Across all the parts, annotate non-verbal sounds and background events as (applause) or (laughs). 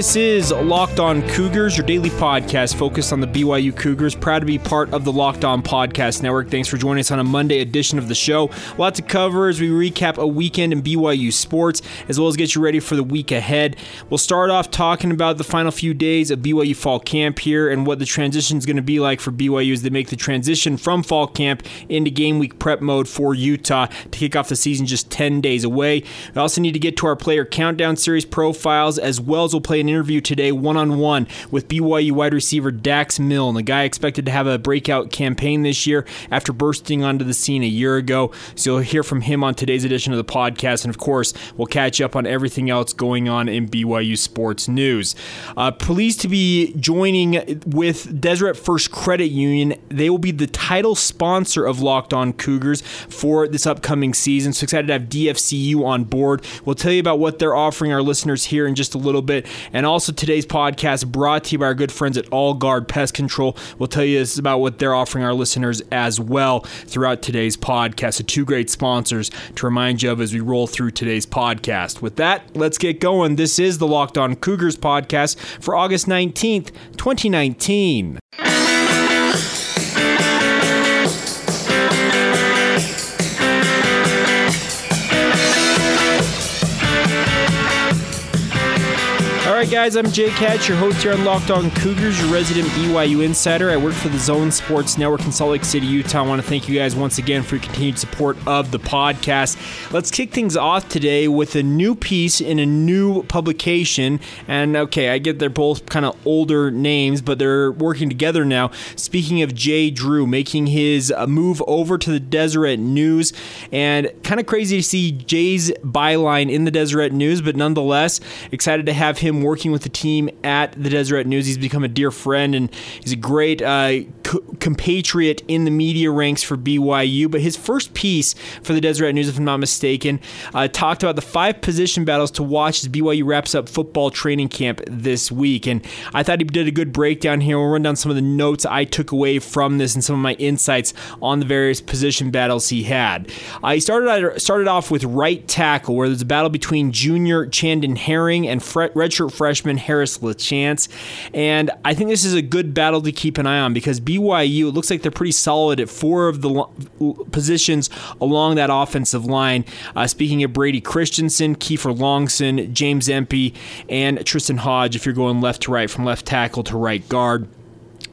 This is Locked On Cougars, your daily podcast focused on the BYU Cougars. Proud to be part of the Locked On Podcast Network. Thanks for joining us on a Monday edition of the show. A lot to cover as we recap a weekend in BYU sports, as well as get you ready for the week ahead. We'll start off talking about the final few days of BYU fall camp here and what the transition is going to be like for BYU as they make the transition from fall camp into game week prep mode for Utah to kick off the season just 10 days away. We also need to get to our player countdown series profiles, as well as we'll play an interview today one on one with BYU wide receiver Dax Milne, the guy expected to have a breakout campaign this year after bursting onto the scene a year ago. So you'll hear from him on today's edition of the podcast. And of course, we'll catch up on everything else going on in BYU sports news. Uh, pleased to be joining with Deseret First Credit Union. They will be the title sponsor of Locked On Cougars for this upcoming season. So excited to have DFCU on board. We'll tell you about what they're offering our listeners here in just a little bit. And also today's podcast brought to you by our good friends at All Guard Pest Control. We'll tell you this about what they're offering our listeners as well throughout today's podcast. So two great sponsors to remind you of as we roll through today's podcast. With that, let's get going. This is the Locked On Cougars podcast for August 19th, 2019. Guys, I'm Jake Hatch, your host here on Locked On Cougars, your resident BYU insider. I work for the Zone Sports Network in Salt Lake City, Utah. I want to thank you guys once again for your continued support of the podcast. Let's kick things off today with a new piece in a new publication. And okay, I get they're both kind of older names, but they're working together now. Speaking of Jay Drew making his uh, move over to the Deseret News, and kind of crazy to see Jay's byline in the Deseret News, but nonetheless, excited to have him working with the team at the Deseret News. He's become a dear friend and he's a great uh, co- compatriot in the media ranks for BYU. But his first piece for the Deseret News, if I'm not mistaken, uh, talked about the five position battles to watch as BYU wraps up football training camp this week. And I thought he did a good breakdown here. We'll run down some of the notes I took away from this and some of my insights on the various position battles he had. Uh, he started started off with right tackle, where there's a battle between junior Chandon Herring and redshirt freshman Harris LaChance. And I think this is a good battle to keep an eye on because BYU, it looks like they're pretty solid at four of the positions along that offensive line. Uh, speaking of Brady Christensen, Kiefer Longson, James Empey, and Tristan Hodge, if you're going left to right, from left tackle to right guard.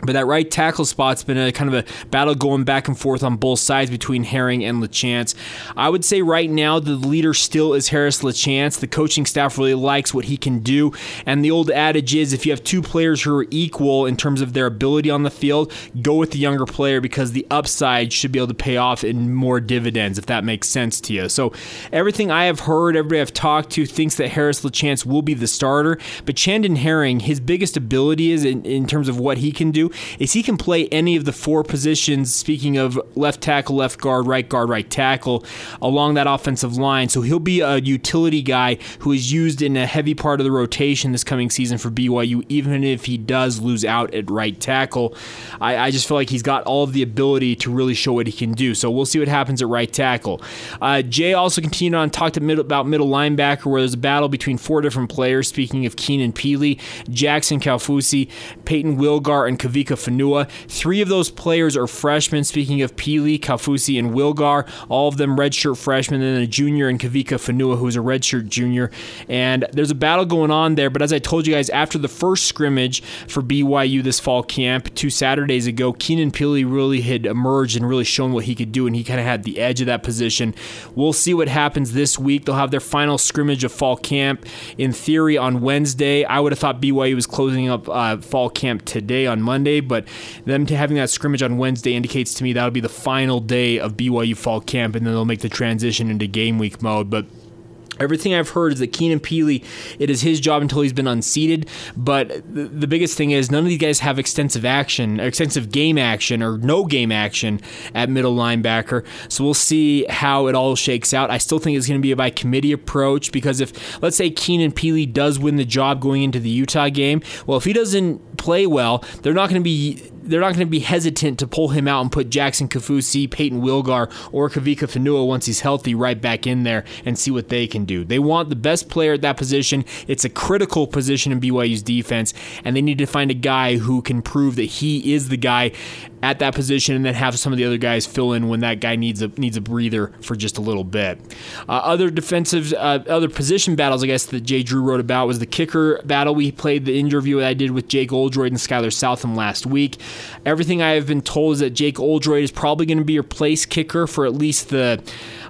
But that right tackle spot's been a kind of a battle going back and forth on both sides between Herring and LaChance. I would say right now the leader still is Harris LaChance. The coaching staff really likes what he can do. And the old adage is if you have two players who are equal in terms of their ability on the field, go with the younger player because the upside should be able to pay off in more dividends, if that makes sense to you. So everything I have heard, everybody I've talked to thinks that Harris LaChance will be the starter. But Chandon Herring, his biggest ability is in, in terms of what he can do is he can play any of the four positions, speaking of left tackle, left guard, right guard, right tackle, along that offensive line. So he'll be a utility guy who is used in a heavy part of the rotation this coming season for BYU, even if he does lose out at right tackle. I, I just feel like he's got all of the ability to really show what he can do. So we'll see what happens at right tackle. Uh, Jay also continued on talked middle, about middle linebacker, where there's a battle between four different players. Speaking of Keenan Pili, Jackson Kaufusi, Payton Wilgar, and Kavika Fonua. Three of those players are freshmen. Speaking of Pili, Kaufusi, and Wilgar, all of them redshirt freshmen, and then a junior in Kavika Fonua, who's a redshirt junior. And there's a battle going on there. But as I told you guys, after the first scrimmage for BYU this fall camp two Saturdays ago, Keenan Pili really had emerged and really shown what he could do, and he kind of had the edge of that position. We'll see what happens this week. They'll have their final scrimmage of fall camp in theory on Wednesday. I would have thought BYU was closing up uh, fall camp today on Monday, but them to having that scrimmage on Wednesday indicates to me that'll be the final day of BYU fall camp, and then they'll make the transition into game week mode. But Everything I've heard is that Keenan Pili, it is his job until he's been unseated. But the, the, biggest thing is none of these guys have extensive action, extensive game action, or no game action at middle linebacker. So we'll see how it all shakes out. I still think it's going to be a by committee approach because if, let's say, Keenan Pili does win the job going into the Utah game, well, if he doesn't play well, they're not going to be they're not going to be hesitant to pull him out and put Jackson Kaufusi, Payton Wilgar, or Kavika Fonua once he's healthy right back in there and see what they can do. They want the best player at that position. It's a critical position in BYU's defense, and they need to find a guy who can prove that he is the guy at that position, and then have some of the other guys fill in when that guy needs a needs a breather for just a little bit. Uh, other defensive, uh, other position battles, I guess that Jay Drew wrote about was the kicker battle. We played the interview I did with Jake Oldroyd and Skyler Southam last week. Everything I have been told is that Jake Oldroyd is probably going to be your place kicker for at least the.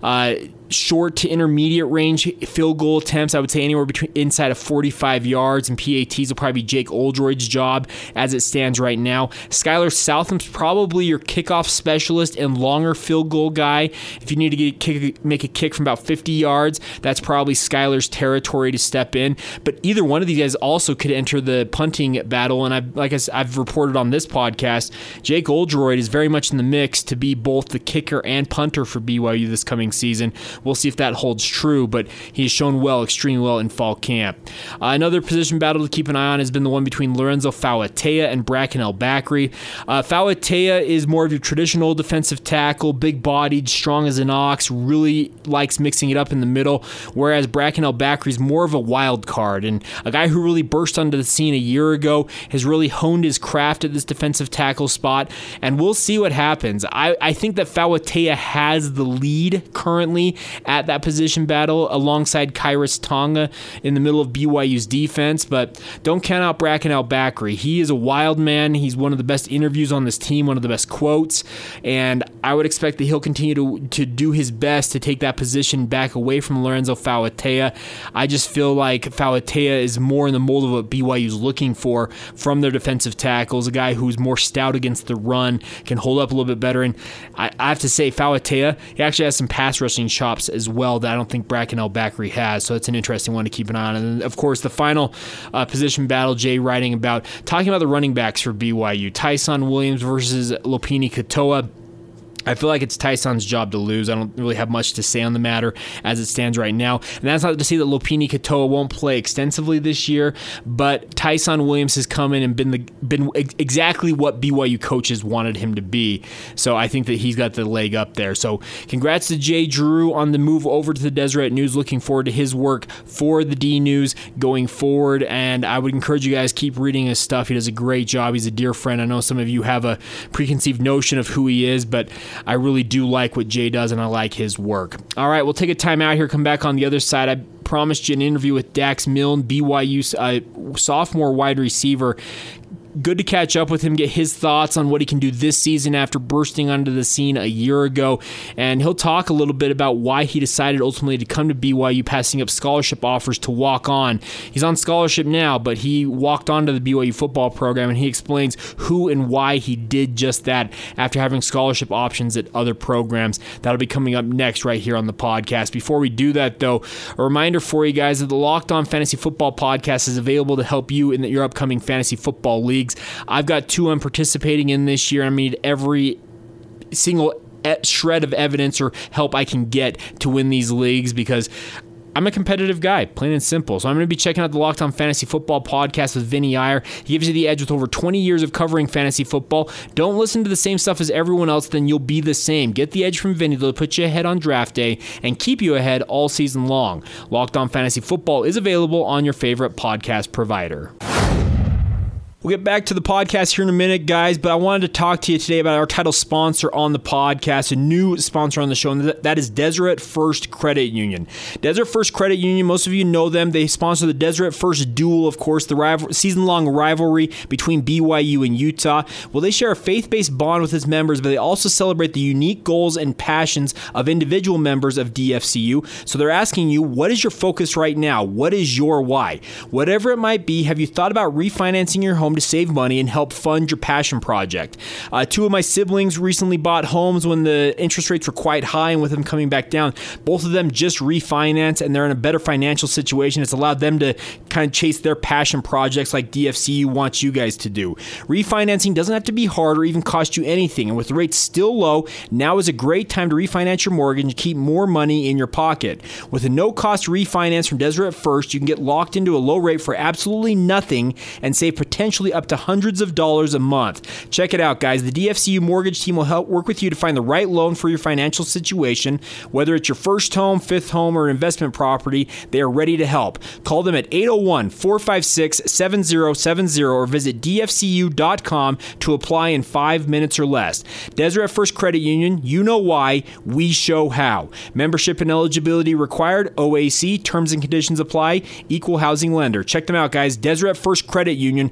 Uh, short to intermediate range field goal attempts. I would say anywhere between inside of 45 yards and PATs will probably be Jake Oldroyd's job as it stands right now. Skyler Southam's probably your kickoff specialist and longer field goal guy. If you need to get kick, make a kick from about 50 yards, that's probably Skyler's territory to step in. But either one of these guys also could enter the punting battle. And I've, like I I've reported on this podcast, Jake Oldroyd is very much in the mix to be both the kicker and punter for BYU this coming season. We'll see if that holds true, but he's shown well, extremely well in fall camp. Uh, another position battle to keep an eye on has been the one between Lorenzo Fauatea and Bracken El-Bakri. Uh, Fauatea is more of your traditional defensive tackle, big bodied, strong as an ox, really likes mixing it up in the middle, whereas Bracken El-Bakri is more of a wild card and a guy who really burst onto the scene a year ago, has really honed his craft at this defensive tackle spot, and we'll see what happens. I, I think that Fauatea has the lead currently at that position battle alongside Khyiris Tonga in the middle of BYU's defense. But don't count out Bracken El-Bakri. He is a wild man. He's one of the best interviews on this team, one of the best quotes. And I would expect that he'll continue to, to do his best to take that position back away from Lorenzo Fauatea. I just feel like Fauatea is more in the mold of what BYU's looking for from their defensive tackles, a guy who's more stout against the run, can hold up a little bit better. And I, I have to say, Fauatea, he actually has some pass rushing chops as well that I don't think Bracken El-Bakri has. So it's an interesting one to keep an eye on. And of course, the final uh, position battle, Jay writing about, talking about the running backs for BYU Tyson Williams versus Lopini Katoa. I feel like it's Tyson's job to lose. I don't really have much to say on the matter as it stands right now. And that's not to say that Lopini Katoa won't play extensively this year, but Tyson Williams has come in and been the been exactly what BYU coaches wanted him to be. So I think that he's got the leg up there. So congrats to Jay Drew on the move over to the Deseret News. Looking forward to his work for the D News going forward. And I would encourage you guys keep reading his stuff. He does a great job. He's a dear friend. I know some of you have a preconceived notion of who he is, but I really do like what Jay does and I like his work. All right, we'll take a time out here, come back on the other side. I promised you an interview with Dax Milne, BYU uh, sophomore wide receiver good to catch up with him, get his thoughts on what he can do this season after bursting onto the scene a year ago. And he'll talk a little bit about why he decided ultimately to come to BYU, passing up scholarship offers to walk on. He's on scholarship now, but he walked onto the BYU football program and he explains who and why he did just that after having scholarship options at other programs. That'll be coming up next right here on the podcast. Before we do that, though, a reminder for you guys that the Locked On Fantasy Football podcast is available to help you in your upcoming fantasy football league leagues. I've got two I'm participating in this year. I need every single shred of evidence or help I can get to win these leagues because I'm a competitive guy, plain and simple. So I'm going to be checking out the Locked On Fantasy Football podcast with Vinnie Iyer. He gives you the edge with over 20 years of covering fantasy football. Don't listen to the same stuff as everyone else, then you'll be the same. Get the edge from Vinnie. They'll put you ahead on draft day and keep you ahead all season long. Locked On Fantasy Football is available on your favorite podcast provider. We'll get back to the podcast here in a minute, guys, but I wanted to talk to you today about our title sponsor on the podcast, a new sponsor on the show, and that is Deseret First Credit Union. Deseret First Credit Union, most of you know them. They sponsor the Deseret First Duel, of course, the rival- season long rivalry between BYU and Utah. Well, they share a faith based bond with its members, but they also celebrate the unique goals and passions of individual members of DFCU. So they're asking you, what is your focus right now? What is your why? Whatever it might be, have you thought about refinancing your home? To save money and help fund your passion project. Uh, two of my siblings recently bought homes when the interest rates were quite high, and with them coming back down, both of them just refinanced and they're in a better financial situation. It's allowed them to kind of chase their passion projects like DFCU wants you guys to do. Refinancing doesn't have to be hard or even cost you anything, and with rates still low, now is a great time to refinance your mortgage and keep more money in your pocket. With a no cost refinance from Deseret First, you can get locked into a low rate for absolutely nothing and save potentially up to hundreds of dollars a month. Check it out, guys. The DFCU mortgage team will help work with you to find the right loan for your financial situation. Whether it's your first home, fifth home, or investment property, they are ready to help. Call them at 801 456 7070 or visit dfcu.com to apply in five minutes or less. Deseret First Credit Union, you know why, we show how. Membership and eligibility required, OAC, terms and conditions apply, equal housing lender. Check them out, guys. Deseret First Credit Union,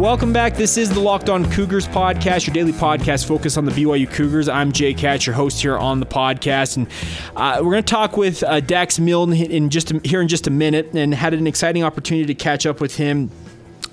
Welcome back. This is the Locked On Cougars podcast, your daily podcast focused on the BYU Cougars. I'm Jake Hatch, your host here on the podcast, and uh, we're going to talk with uh, Dax Milne in just a, here in just a minute, and had an exciting opportunity to catch up with him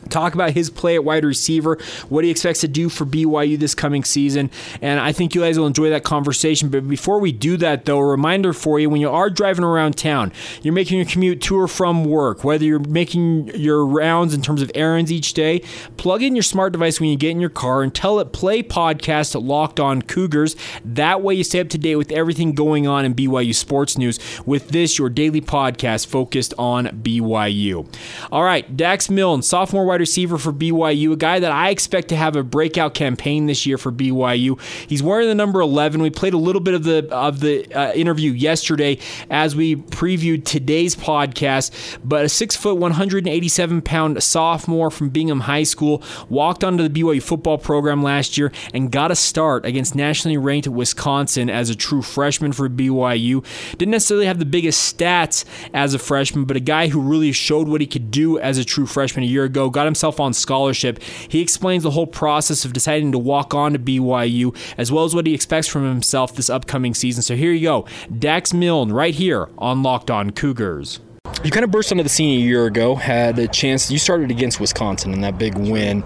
talk about his play at wide receiver, what he expects to do for BYU this coming season, and I think you guys will enjoy that conversation. But before we do that, though, a reminder for you when you are driving around town, you're making your commute to or from work, whether you're making your rounds in terms of errands each day, plug in your smart device when you get in your car and tell it play podcast Locked On Cougars. That way you stay up to date with everything going on in BYU sports news with this, your daily podcast focused on BYU. All right, Dax Milne, sophomore wide receiver for BYU, a guy that I expect to have a breakout campaign this year for BYU. He's wearing the number 11. We played a little bit of the of the uh, interview yesterday as we previewed today's podcast. But a six foot, 187 pound sophomore from Bingham High School walked onto the BYU football program last year and got a start against nationally ranked Wisconsin as a true freshman for BYU. Didn't necessarily have the biggest stats as a freshman, but a guy who really showed what he could do as a true freshman a year ago. Got himself on scholarship. He explains the whole process of deciding to walk on to BYU, as well as what he expects from himself this upcoming season. So here you go, Dax Milne, right here on Locked On Cougars. You kind of burst onto the scene a year ago, had a chance. You started against Wisconsin in that big win.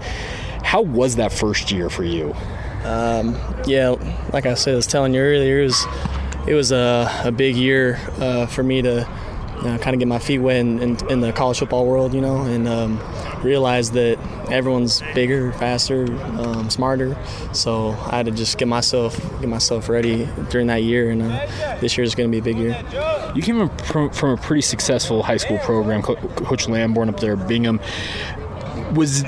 How was that first year for you? Um, yeah, like I said, I was telling you earlier, it was it was a, a big year uh, for me to you know, kind of get my feet wet in, in, in, the college football world, you know, and um, realize that everyone's bigger, faster, um, smarter. So I had to just get myself get myself ready during that year, and uh, this year is going to be a big year. You came from, from a pretty successful high school program, Coach Lambourne up there, Bingham. Was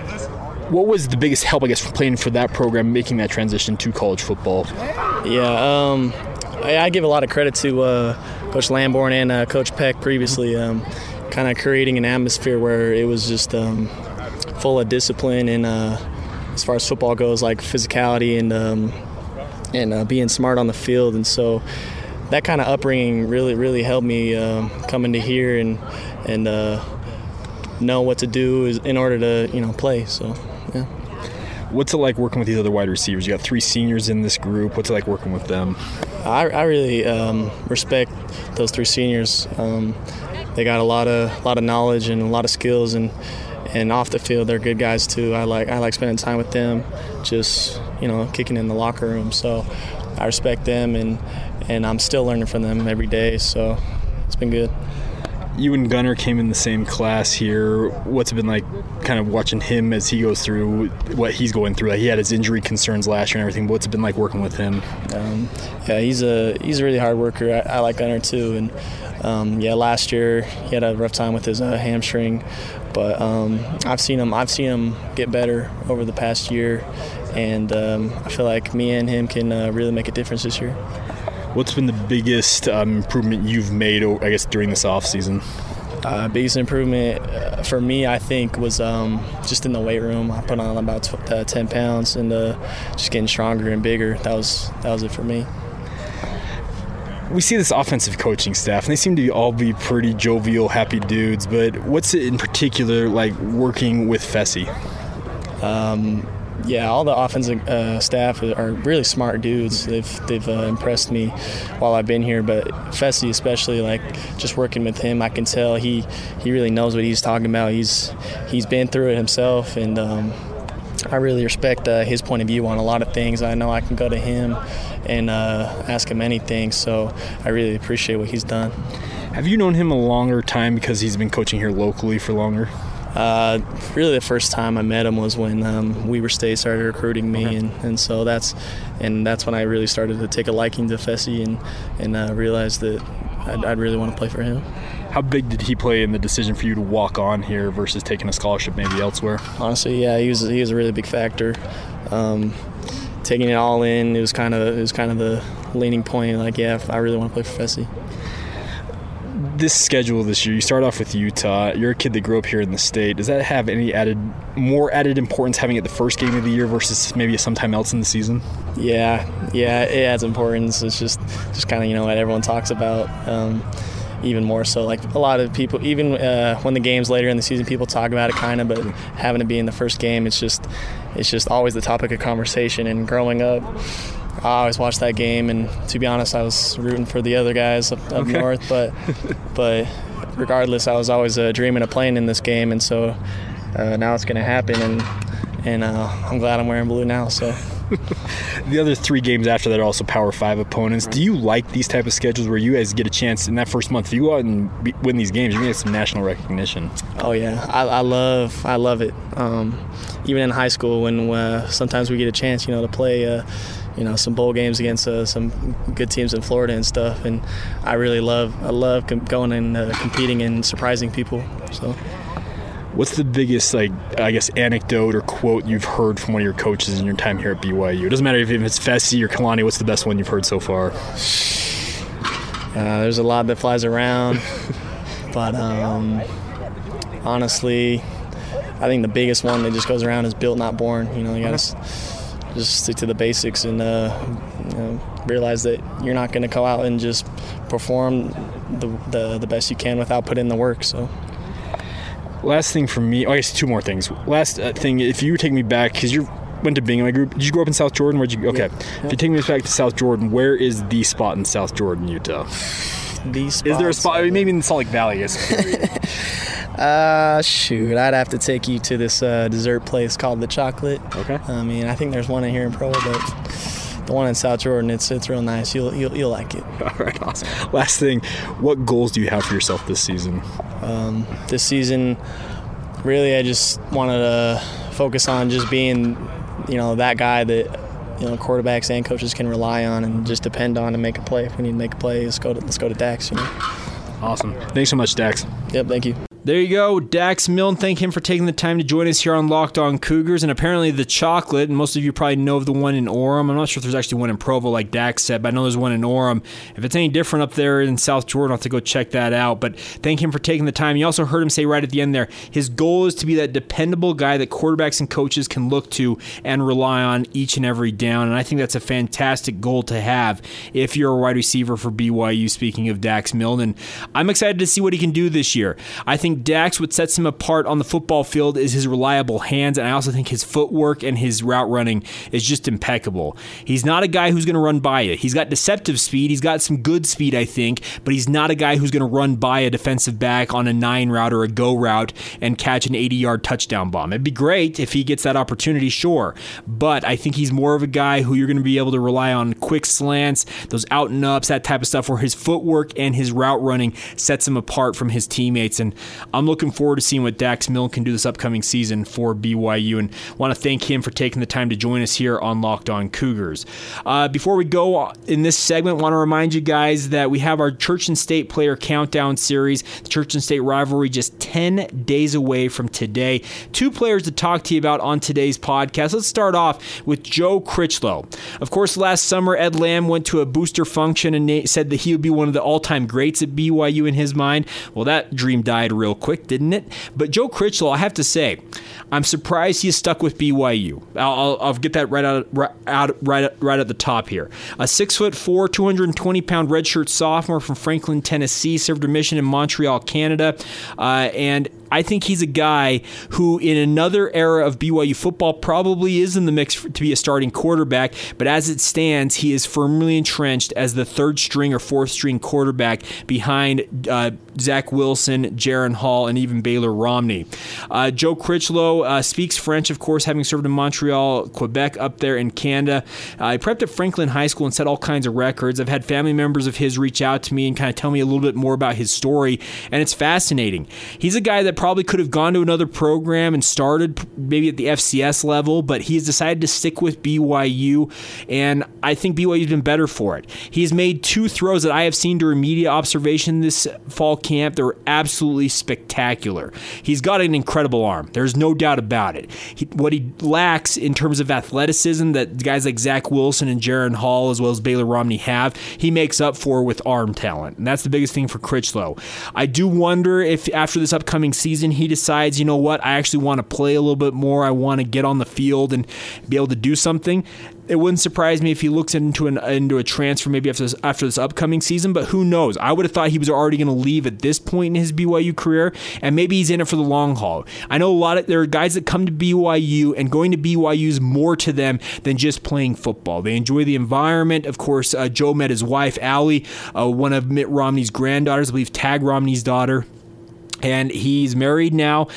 what was the biggest help, I guess, from playing for that program, making that transition to college football? Yeah, um, I, I, give a lot of credit to uh, Coach Lambourne and uh, Coach Peck previously, um, kind of creating an atmosphere where it was just um, full of discipline and, uh, as far as football goes, like physicality and um, and uh, being smart on the field. And so that kind of upbringing really, really helped me um, coming to here and and uh, know what to do in order to you know play. So yeah. What's it like working with these other wide receivers? You got three seniors in this group. What's it like working with them? I, I really um, respect those three seniors. Um, they got a lot of a lot of knowledge and a lot of skills, and and off the field they're good guys too. I like I like spending time with them, just you know kicking in the locker room. So I respect them, and and I'm still learning from them every day. So it's been good you and Gunner came in the same class here. What's it been like kind of watching him as he goes through what he's going through? Like he had his injury concerns last year and everything. What's it been like working with him? Um, yeah, he's a he's a really hard worker. I, I like Gunner too, and um, yeah, last year he had a rough time with his uh, hamstring, but um, I've seen him. I've seen him get better over the past year, and um, I feel like me and him can uh, really make a difference this year. What's been the biggest um, improvement you've made, I guess, during this off season? Uh, biggest improvement uh, for me, I think, was um, just in the weight room. I put on about uh, 10 pounds and uh, just getting stronger and bigger. That was that was it for me. We see this offensive coaching staff, and they seem to all be pretty jovial, happy dudes. But what's it in particular like working with Fesi? Um, yeah, all the offensive uh, staff are really smart dudes. They've they've uh, impressed me while I've been here. But Fesi, especially, like just working with him, I can tell he he really knows what he's talking about. He's he's been through it himself, and um, I really respect uh, his point of view on a lot of things. I know I can go to him and uh, ask him anything. So I really appreciate what he's done. Have you known him a longer time because he's been coaching here locally for longer? Uh, really, the first time I met him was when um, Weber State started recruiting me, okay. and, and so that's and that's when I really started to take a liking to Fesi and and uh, realized that I'd, I'd, really want to play for him. How big did he play in the decision for you to walk on here versus taking a scholarship maybe elsewhere? Honestly, yeah, he was he was a really big factor. Um, taking it all in, it was kind of it was kind of the leaning point. Like, yeah, I really want to play for Fesi this schedule this year, you start off with Utah. You're a kid that grew up here in the state. Does that have any added, more added importance having it the first game of the year versus maybe sometime else in the season? Yeah, yeah, it adds importance. It's just, just kind of you know what everyone talks about. Um, even more so, like a lot of people, even uh, when the game's later in the season, people talk about it kind of, but having to be in the first game, it's just, it's just always the topic of conversation. And growing up, I always watched that game, and to be honest, I was rooting for the other guys up, up okay. north. But (laughs) but regardless, I was always uh, dreaming of playing in this game, and so uh, now it's going to happen, and and uh, I'm glad I'm wearing blue now. So. (laughs) the other three games after that are also Power Five opponents. Do you like these type of schedules where you guys get a chance in that first month? If you go out and be, win these games, gonna get some national recognition. Oh yeah, I, I love I love it. Um, even in high school, when uh, sometimes we get a chance, you know, to play uh, you know some bowl games against uh, some good teams in Florida and stuff. And I really love I love com- going and uh, competing and surprising people. So. What's the biggest, like, I guess, anecdote or quote you've heard from one of your coaches in your time here at BYU? It doesn't matter if it's Fesi or Kalani. What's the best one you've heard so far? Uh, there's a lot that flies around, (laughs) but um, honestly, I think the biggest one that just goes around is built, not born. You know, you got to just stick to the basics and uh, you know, realize that you're not going to go out and just perform the, the, the best you can without putting in the work. So. Last thing for me, oh, I guess two more things. Last uh, thing, if you take me back, because you went to Bingham Group, did you grow up in South Jordan? Where'd you? Okay, yeah. if you take me back to South Jordan, where is the spot in South Jordan, Utah? The spot. Is there a spot? I mean, maybe in Salt Lake Valley, I guess. (laughs) Uh, shoot, I'd have to take you to this uh, dessert place called the Chocolate. Okay. I mean, I think there's one in here in Provo, but the one in South Jordan, it's it's real nice. You'll you'll, you'll like it. (laughs) All right, awesome. Last thing, what goals do you have for yourself this season? Um, this season, really, I just wanted to focus on just being, you know, that guy that you know quarterbacks and coaches can rely on and just depend on to make a play. If we need to make a play, let's go to let's go to Dax. You know. Awesome. Thanks so much, Dax. Yep. Thank you. There you go, Dax Milne. Thank him for taking the time to join us here on Locked On Cougars. And apparently, the chocolate, and most of you probably know of the one in Orem. I'm not sure if there's actually one in Provo, like Dax said, but I know there's one in Orem. If it's any different up there in South Jordan, I'll have to go check that out. But thank him for taking the time. You also heard him say right at the end there his goal is to be that dependable guy that quarterbacks and coaches can look to and rely on each and every down. And I think that's a fantastic goal to have if you're a wide receiver for BYU, speaking of Dax Milne. And I'm excited to see what he can do this year. I think Dax, what sets him apart on the football field is his reliable hands, and I also think his footwork and his route running is just impeccable. He's not a guy who's going to run by you. He's got deceptive speed. He's got some good speed, I think, but he's not a guy who's going to run by a defensive back on a nine route or a go route and catch an 80 yard touchdown bomb. It'd be great if he gets that opportunity, sure, but I think he's more of a guy who you're going to be able to rely on quick slants, those out and ups, that type of stuff, where his footwork and his route running sets him apart from his teammates. And I'm looking forward to seeing what Dax Milne can do this upcoming season for BYU and want to thank him for taking the time to join us here on Locked On Cougars. Uh, before we go in this segment, want to remind you guys that we have our Church and State player countdown series. The Church and State rivalry just 10 days away from today. Two players to talk to you about on today's podcast. Let's start off with Joe Critchlow. Of course, last summer, Ed Lamb went to a booster function and said that he would be one of the all time greats at BYU in his mind. Well, that dream died real quick, didn't it? But Joe Critchlow, I have to say, I'm surprised he's stuck with BYU. I'll, I'll, I'll get that right out, right out right, right at the top here. A six foot four, 220 pound redshirt sophomore from Franklin, Tennessee, served a mission in Montreal, Canada, uh, and I think he's a guy who, in another era of BYU football, probably is in the mix for, to be a starting quarterback. But as it stands, he is firmly entrenched as the third string or fourth string quarterback behind uh, Zach Wilson, Jaren Hall, and even Baylor Romney. Uh, Joe Critchlow uh, speaks French, of course, having served in Montreal, Quebec, up there in Canada. Uh, I prepped at Franklin High School and set all kinds of records. I've had family members of his reach out to me and kind of tell me a little bit more about his story, and it's fascinating. He's a guy that probably could have gone to another program and started maybe at the FCS level, but he's decided to stick with BYU, and I think BYU's been better for it. He's made two throws that I have seen during media observation this fall camp. They're absolutely spectacular. He's got an incredible arm. There's no doubt about it. He, what he lacks in terms of athleticism that guys like Zach Wilson and Jaren Hall, as well as Baylor Romney, have, he makes up for with arm talent. And that's the biggest thing for Critchlow. I do wonder if after this upcoming he decides, you know what, I actually want to play a little bit more. I want to get on the field and be able to do something it wouldn't surprise me if he looks into an into a transfer maybe after this, after this upcoming season. But who knows? I would have thought he was already going to leave at this point in his BYU career, and maybe he's in it for the long haul. I know a lot of there are guys that come to BYU, and going to BYU is more to them than just playing football. They enjoy the environment. Of course, uh, Joe met his wife Allie, uh, one of Mitt Romney's granddaughters, I believe Tagg Romney's daughter and he's married now.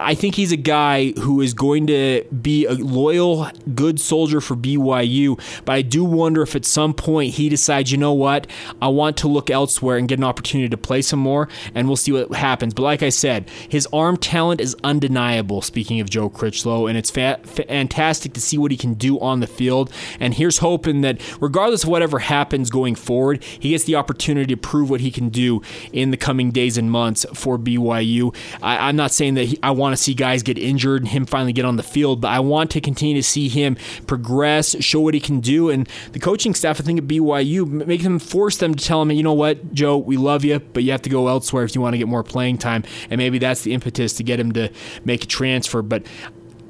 I think he's a guy who is going to be a loyal, good soldier for BYU. But I do wonder if at some point he decides, you know what, I want to look elsewhere and get an opportunity to play some more, and we'll see what happens. But like I said, his arm talent is undeniable. Speaking of Joe Critchlow, and it's fa- fantastic to see what he can do on the field. And here's hoping that regardless of whatever happens going forward, he gets the opportunity to prove what he can do in the coming days and months for BYU. I, am not saying that he, I want to see guys get injured and him finally get on the field, but I want to continue to see him progress, show what he can do. And the coaching staff, I think, at BYU, make them force them to tell him, you know what, Joe, we love you, but you have to go elsewhere if you want to get more playing time. And maybe that's the impetus to get him to make a transfer. But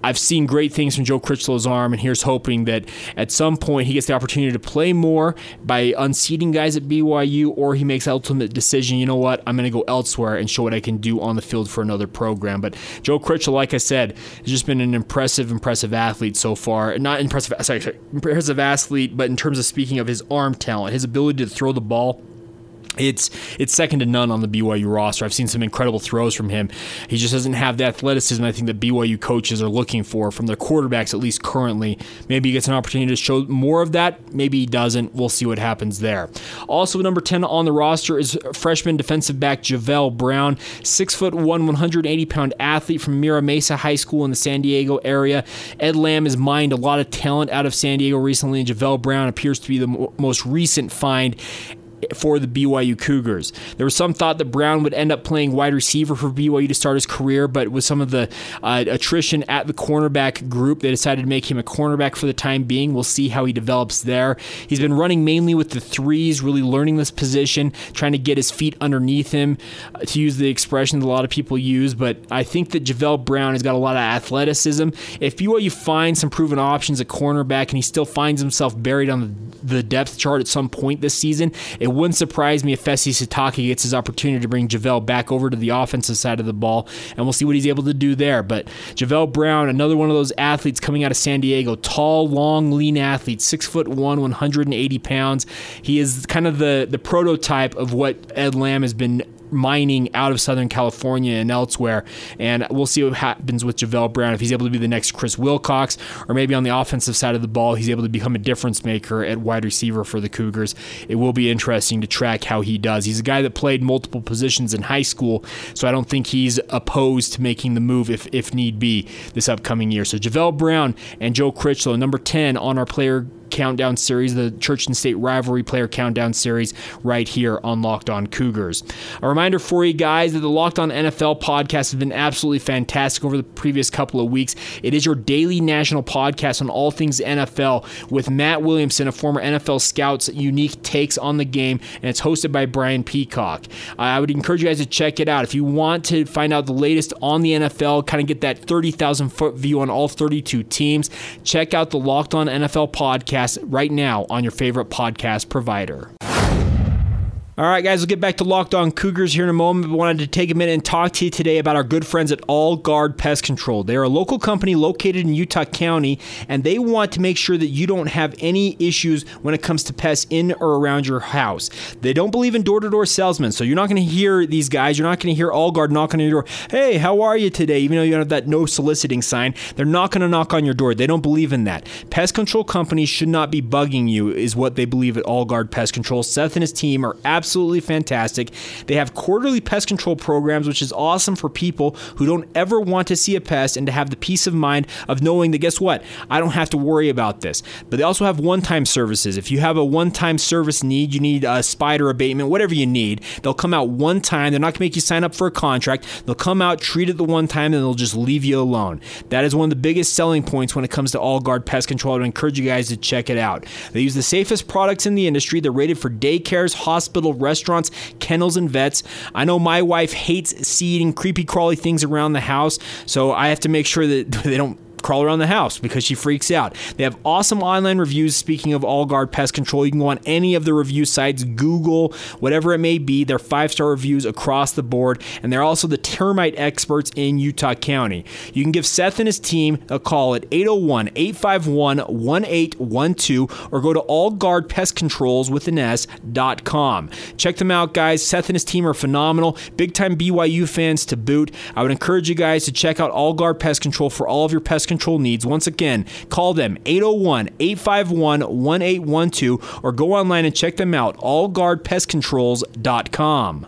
I've seen great things from Joe Critchlow's arm, and here's hoping that at some point he gets the opportunity to play more by unseating guys at BYU, or he makes ultimate decision. You know what? I'm going to go elsewhere and show what I can do on the field for another program. But Joe Critchlow, like I said, has just been an impressive, impressive athlete so far. Not impressive, sorry, sorry impressive athlete, but in terms of speaking of his arm talent, his ability to throw the ball it's it's second to none on the BYU roster. I've seen some incredible throws from him. He just doesn't have the athleticism I think that BYU coaches are looking for from their quarterbacks, at least currently. Maybe he gets an opportunity to show more of that. Maybe he doesn't. We'll see what happens there. Also, number 10 on the roster is freshman defensive back Javelle Brown, six foot one, 180 pound athlete from Mira Mesa High School in the San Diego area. Ed Lamb has mined a lot of talent out of San Diego recently, and Javelle Brown appears to be the most recent find for the BYU Cougars. There was some thought that Brown would end up playing wide receiver for BYU to start his career, but with some of the uh, attrition at the cornerback group, they decided to make him a cornerback for the time being. We'll see how he develops there. He's been running mainly with the threes, really learning this position, trying to get his feet underneath him, uh, to use the expression that a lot of people use. But I think that Javelle Brown has got a lot of athleticism. If BYU finds some proven options at cornerback and he still finds himself buried on the depth chart at some point this season. It wouldn't surprise me if Fesi Sitake gets his opportunity to bring Javelle back over to the offensive side of the ball, and we'll see what he's able to do there. But Javelle Brown, another one of those athletes coming out of San Diego, tall, long, lean athlete, six foot one, 180 pounds. He is kind of the the prototype of what Ed Lamb has been mining out of Southern California and elsewhere. And we'll see what happens with Javelle Brown if he's able to be the next Chris Wilcox, or maybe on the offensive side of the ball, he's able to become a difference maker at wide receiver for the Cougars. It will be interesting to track how he does. He's a guy that played multiple positions in high school, so I don't think he's opposed to making the move if, if need be this upcoming year. So Javelle Brown and Joe Critchlow, number 10 on our player countdown series, the Church and State rivalry player countdown series, right here on Locked On Cougars. A reminder for you guys that the Locked On NFL podcast has been absolutely fantastic over the previous couple of weeks. It is your daily national podcast on all things NFL with Matt Williamson, a former NFL scout's unique takes on the game, and it's hosted by Brian Peacock. I would encourage you guys to check it out. If you want to find out the latest on the NFL, kind of get that 30,000 foot view on all 32 teams, check out the Locked On NFL podcast podcast right now on your favorite podcast provider. All right, guys, we'll get back to Locked On Cougars here in a moment. But wanted to take a minute and talk to you today about our good friends at All Guard Pest Control. They are a local company located in Utah County, and they want to make sure that you don't have any issues when it comes to pests in or around your house. They don't believe in door to door salesmen, so you're not going to hear these guys. You're not going to hear All Guard knock on your door. Hey, how are you today? Even though you have that no soliciting sign, they're not going to knock on your door. They don't believe in that. Pest control companies should not be bugging you, is what they believe at All Guard Pest Control. Seth and his team are absolutely absolutely fantastic. They have quarterly pest control programs, which is awesome for people who don't ever want to see a pest and to have the peace of mind of knowing that, guess what? I don't have to worry about this. But they also have one time services. If you have a one time service need, you need a spider abatement, whatever you need, they'll come out one time. They're not going to make you sign up for a contract. They'll come out, treat it the one time, and they'll just leave you alone. That is one of the biggest selling points when it comes to All Guard Pest Control. I would encourage you guys to check it out. They use the safest products in the industry. They're rated for daycares, hospital, restaurants, kennels, and vets. I know my wife hates seeing creepy crawly things around the house, so I have to make sure that (laughs) they don't crawl around the house because she freaks out. They have awesome online reviews. Speaking of All Guard Pest Control, you can go on any of the review sites, Google, whatever it may be. They're five star reviews across the board, and they're also the termite experts in Utah County. You can give Seth and his team a call at 801 851 1812 or go to All Guard Pest Controls with an S.com. Check them out, guys. Seth and his team are phenomenal. Big time BYU fans to boot. I would encourage you guys to check out All Guard Pest Control for all of your pest control needs, once again, call them 801 851 1812 or go online and check them out, allguardpestcontrols.com.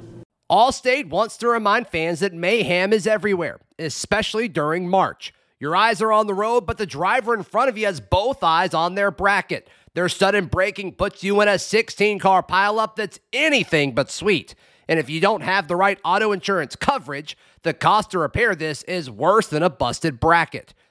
Allstate wants to remind fans that mayhem is everywhere, especially during March. Your eyes are on the road, but the driver in front of you has both eyes on their bracket. Their sudden braking puts you in a 16 car pileup that's anything but sweet. And if you don't have the right auto insurance coverage, the cost to repair this is worse than a busted bracket.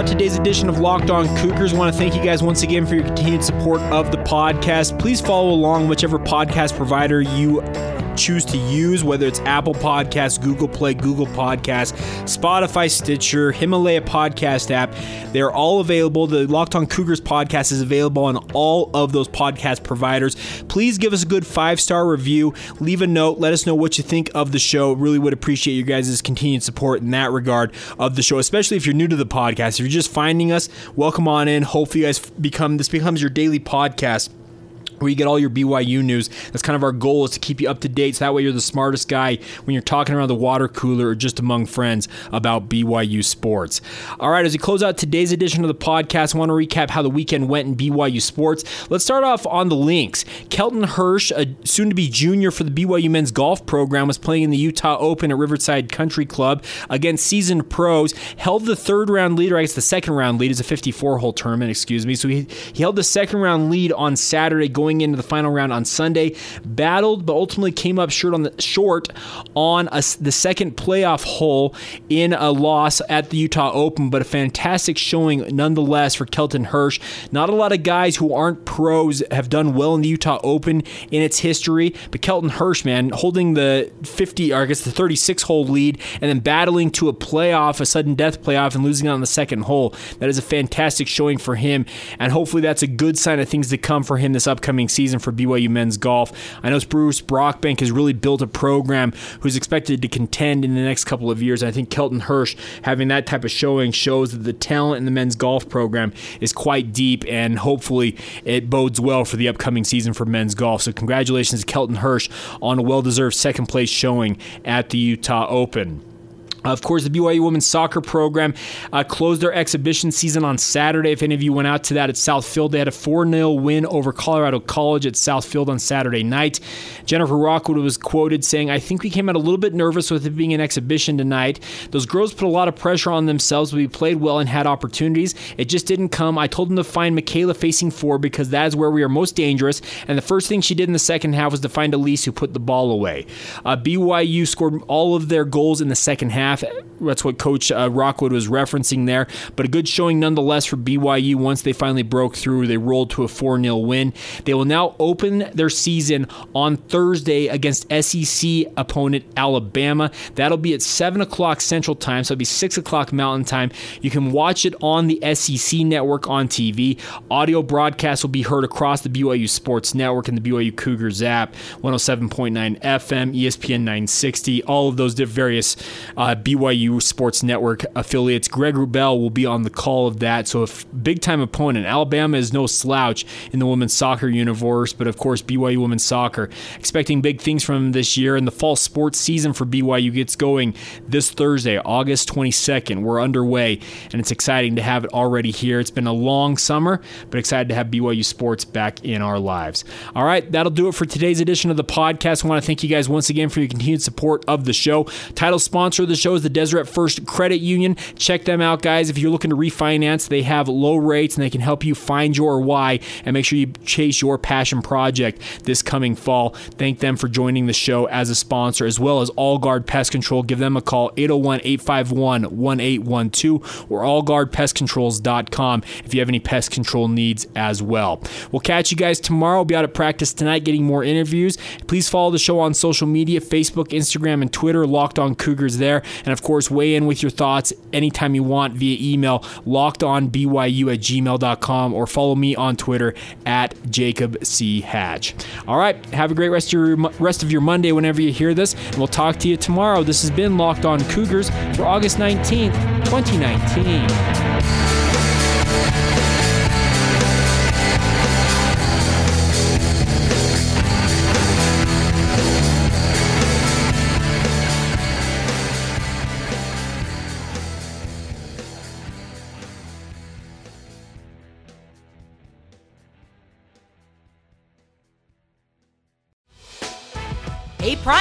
Out today's edition of Locked On Cougars, want to thank you guys once again for your continued support of the podcast. Please follow along whichever podcast provider you choose to use, whether it's Apple Podcasts, Google Play, Google Podcasts, Spotify, Stitcher, Himalaya Podcast app. They're all available. The Locked On Cougars podcast is available on all of those podcast providers. Please give us a good five star review. Leave a note. Let us know what you think of the show. Really would appreciate you guys' continued support in that regard of the show, especially if you're new to the podcast. If you're just finding us, welcome on in. Hopefully, you guys become this becomes your daily podcast where you get all your BYU news. That's kind of our goal is to keep you up to date. So that way you're the smartest guy when you're talking around the water cooler or just among friends about BYU sports. All right, as we close out today's edition of the podcast, I want to recap how the weekend went in BYU sports. Let's start off on the links. Kelton Hirsch, a soon to be junior for the BYU men's golf program, was playing in the Utah Open at Riverside Country Club against seasoned pros, held the third round lead, or I guess the second round lead is a 54 hole tournament, excuse me. So he, he held the second round lead on Saturday going going into the final round on Sunday. Battled, but ultimately came up short on the short on a, the second playoff hole in a loss at the Utah Open, but a fantastic showing nonetheless for Kelton Hirsch. Not a lot of guys who aren't pros have done well in the Utah Open in its history, but Kelton Hirsch, man, holding the 50 or I guess the 36 hole lead and then battling to a playoff, a sudden death playoff, and losing on the second hole. That is a fantastic showing for him, and hopefully that's a good sign of things to come for him this upcoming season for BYU men's golf. I know Bruce Brockbank has really built a program who's expected to contend in the next couple of years. I think Kelton Hirsch having that type of showing shows that the talent in the men's golf program is quite deep, and hopefully it bodes well for the upcoming season for men's golf. So congratulations to Kelton Hirsch on a well-deserved second place showing at the Utah Open. Of course, the BYU women's soccer program uh, closed their exhibition season on Saturday. If any of you went out to that at Southfield, they had a 4 0 win over Colorado College at Southfield on Saturday night. Jennifer Rockwood was quoted saying, I think we came out a little bit nervous with it being an exhibition tonight. Those girls put a lot of pressure on themselves, we played well and had opportunities. It just didn't come. I told them to find Michaela facing four because that is where we are most dangerous. And the first thing she did in the second half was to find Elise, who put the ball away. Uh, BYU scored all of their goals in the second half That's what Coach uh, Rockwood was referencing there. But a good showing nonetheless for BYU once they finally broke through. They rolled to a 4 0 win. They will now open their season on Thursday against SEC opponent Alabama. That'll be at 7 o'clock Central Time, so it'll be 6 o'clock Mountain Time. You can watch it on the SEC network on TV. Audio broadcast will be heard across the BYU Sports Network and the BYU Cougars app, 107.9 FM, ESPN 960, all of those various uh, BYU Sports Network affiliates. Greg Rubel will be on the call of that. So, a big time opponent. Alabama is no slouch in the women's soccer universe, but of course, BYU women's soccer. Expecting big things from this year, and the fall sports season for BYU gets going this Thursday, August 22nd. We're underway, and it's exciting to have it already here. It's been a long summer, but excited to have BYU sports back in our lives. All right, that'll do it for today's edition of the podcast. I want to thank you guys once again for your continued support of the show. Title sponsor of the show is the Deseret First Credit Union. Check them out, guys. If you're looking to refinance, they have low rates and they can help you find your why and make sure you chase your passion project this coming fall. Thank them for joining the show as a sponsor, as well as All Guard Pest Control. Give them a call, 801 851 1812 or allguardpestcontrols.com if you have any pest control needs as well. We'll catch you guys tomorrow. We'll be out at practice tonight getting more interviews. Please follow the show on social media Facebook, Instagram, and Twitter, Locked On Cougars there. And of course, weigh in with your thoughts anytime you want via email, lockedonbyu at gmail.com, or follow me on Twitter at Jacob C. Hatch. All right, have a great rest of your, rest of your Monday whenever you hear this, and we'll talk to you tomorrow. This has been Locked On Cougars for August 19th, 2019.